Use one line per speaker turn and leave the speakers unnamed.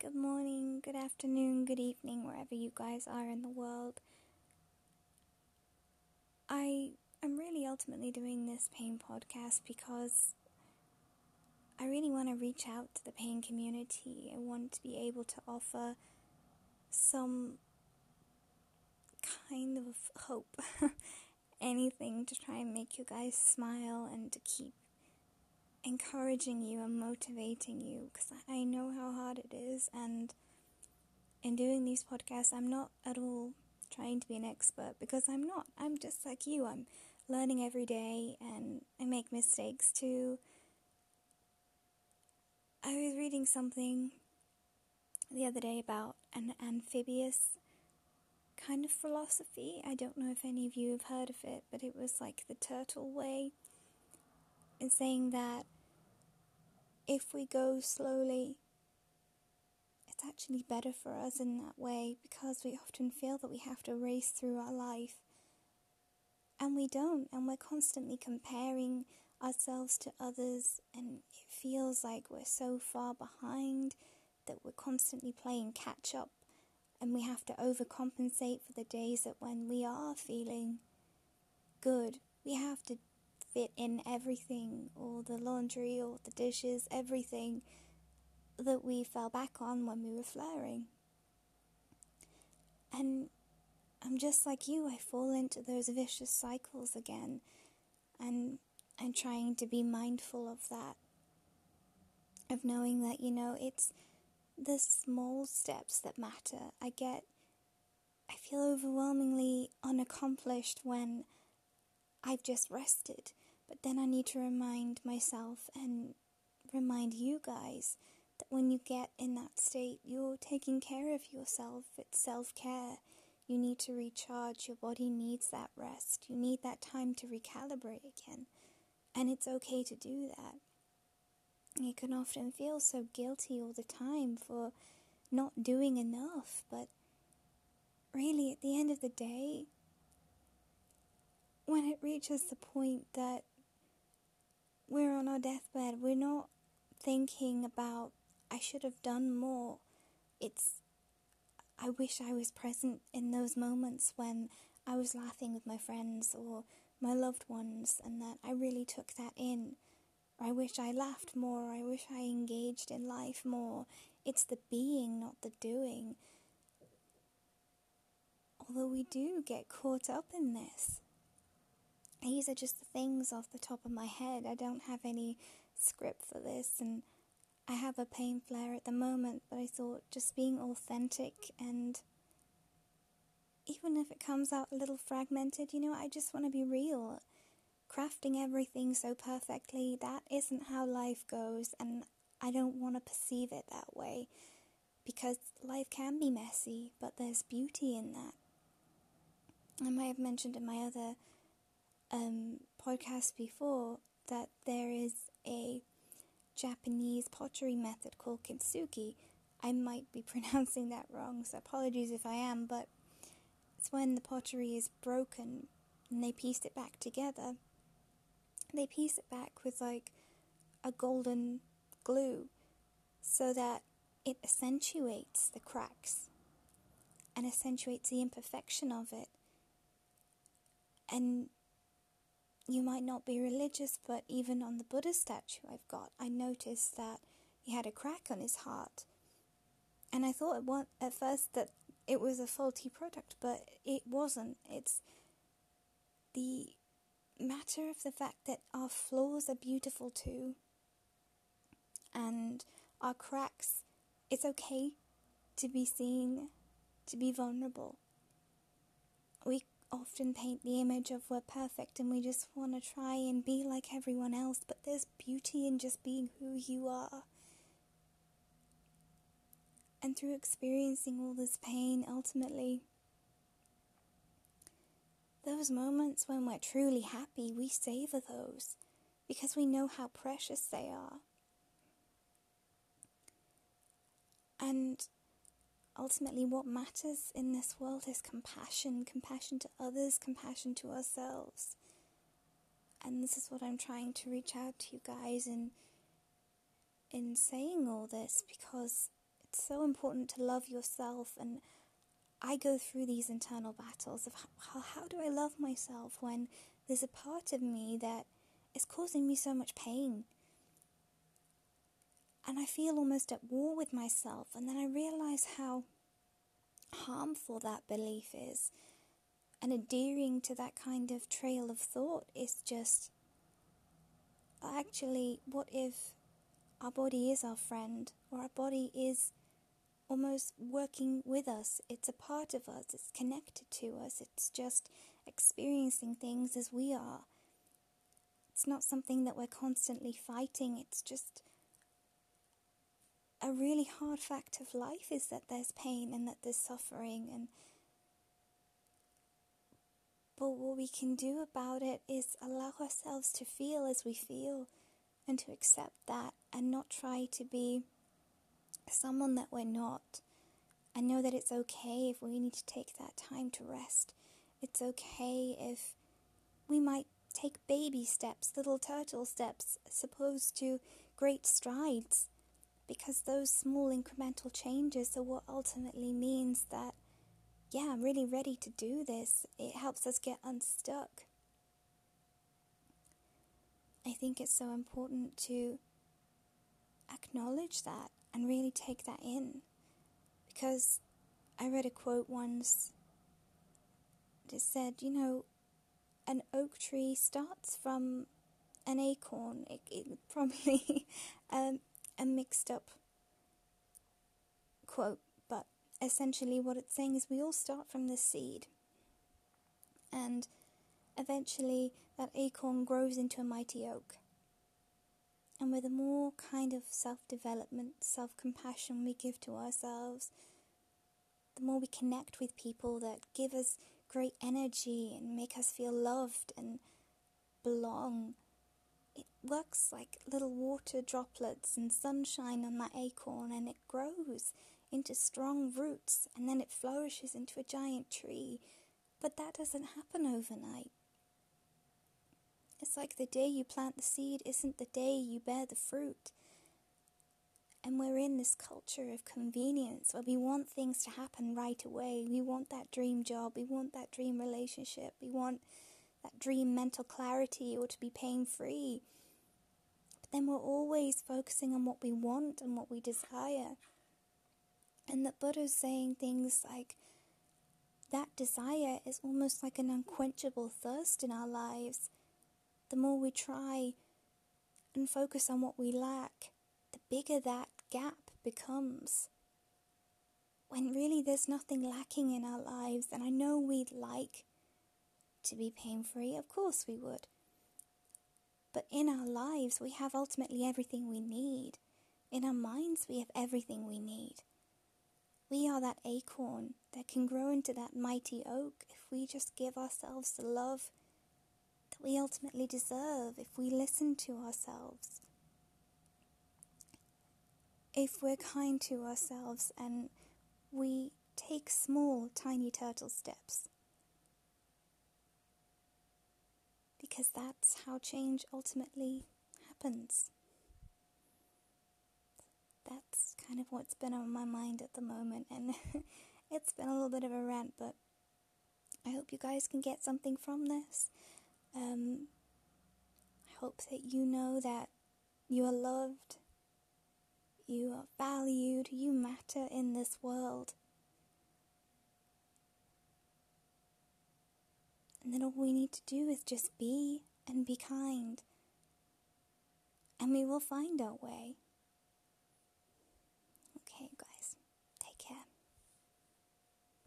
good morning, good afternoon, good evening, wherever you guys are in the world. I am really ultimately doing this pain podcast because I really want to reach out to the pain community. I want to be able to offer some kind of hope, anything to try and make you guys smile and to keep encouraging you and motivating you because I know how hard it is. And in doing these podcasts, I'm not at all trying to be an expert because I'm not. I'm just like you. I'm learning every day and I make mistakes too. I was reading something the other day about an amphibious kind of philosophy. I don't know if any of you have heard of it, but it was like the turtle way in saying that if we go slowly, it's actually better for us in that way because we often feel that we have to race through our life. And we don't, and we're constantly comparing ourselves to others, and it feels like we're so far behind that we're constantly playing catch up, and we have to overcompensate for the days that when we are feeling good, we have to fit in everything, all the laundry, all the dishes, everything that we fell back on when we were flaring. And I'm just like you, I fall into those vicious cycles again. And I'm trying to be mindful of that. Of knowing that, you know, it's the small steps that matter. I get, I feel overwhelmingly unaccomplished when I've just rested. But then I need to remind myself and remind you guys that when you get in that state, you're taking care of yourself. It's self care. You need to recharge. Your body needs that rest. You need that time to recalibrate again. And it's okay to do that. You can often feel so guilty all the time for not doing enough, but really, at the end of the day, when it reaches the point that we're on our deathbed, we're not thinking about, I should have done more. It's, I wish I was present in those moments when I was laughing with my friends or my loved ones and that I really took that in. I wish I laughed more. I wish I engaged in life more. It's the being, not the doing. Although we do get caught up in this. These are just the things off the top of my head. I don't have any script for this, and I have a pain flare at the moment, but I thought just being authentic and even if it comes out a little fragmented, you know, I just want to be real. Crafting everything so perfectly, that isn't how life goes, and I don't want to perceive it that way because life can be messy, but there's beauty in that. I might have mentioned in my other um, podcast before that there is a Japanese pottery method called kintsugi. I might be pronouncing that wrong, so apologies if I am, but it's when the pottery is broken and they piece it back together. They piece it back with like a golden glue so that it accentuates the cracks and accentuates the imperfection of it. And you might not be religious, but even on the Buddha statue I've got, I noticed that he had a crack on his heart. And I thought at first that it was a faulty product, but it wasn't. It's the matter of the fact that our flaws are beautiful too. And our cracks, it's okay to be seen, to be vulnerable. We often paint the image of we're perfect and we just want to try and be like everyone else, but there's beauty in just being who you are. And through experiencing all this pain, ultimately, those moments when we're truly happy, we savor those because we know how precious they are. And ultimately, what matters in this world is compassion compassion to others, compassion to ourselves. And this is what I'm trying to reach out to you guys in, in saying all this because it's so important to love yourself. And I go through these internal battles of how, how do I love myself when there's a part of me that is causing me so much pain. And I feel almost at war with myself. And then I realize how harmful that belief is. And adhering to that kind of trail of thought is just actually, what if our body is our friend, or our body is almost working with us? It's a part of us, it's connected to us, it's just experiencing things as we are. It's not something that we're constantly fighting, it's just a really hard fact of life is that there's pain and that there's suffering and but what we can do about it is allow ourselves to feel as we feel and to accept that and not try to be someone that we're not. And know that it's okay if we need to take that time to rest. It's okay if we might take baby steps, little turtle steps, as opposed to great strides, because those small incremental changes are what ultimately means that yeah, I'm really ready to do this. It helps us get unstuck. I think it's so important to acknowledge that and really take that in. Because I read a quote once that said, you know, an oak tree starts from an acorn. It, it probably um, mixed up quote, but essentially what it's saying is we all start from the seed. And eventually that acorn grows into a mighty oak. And with the more kind of self development, self compassion we give to ourselves, the more we connect with people that give us great energy and make us feel loved and belong. It works like little water droplets and sunshine on that acorn, and it grows into strong roots and then it flourishes into a giant tree. But that doesn't happen overnight. It's like the day you plant the seed isn't the day you bear the fruit. And we're in this culture of convenience where we want things to happen right away. We want that dream job, we want that dream relationship, we want that dream mental clarity or to be pain free. But then we're always focusing on what we want and what we desire. And that Buddha's saying things like that desire is almost like an unquenchable thirst in our lives. The more we try and focus on what we lack, the bigger that gap becomes. When really there's nothing lacking in our lives, and I know we'd like to be pain free, of course we would. But in our lives, we have ultimately everything we need. In our minds, we have everything we need. We are that acorn that can grow into that mighty oak if we just give ourselves the love that we ultimately deserve, if we listen to ourselves. If we're kind to ourselves and we take small, tiny turtle steps. Because that's how change ultimately happens that's kind of what's been on my mind at the moment, and it's been a little bit of a rant, but I hope you guys can get something from this. Um, I hope that you know that you are loved, you are valued, you matter in this world. And then all we need to do is just be and be kind. And we will find our way.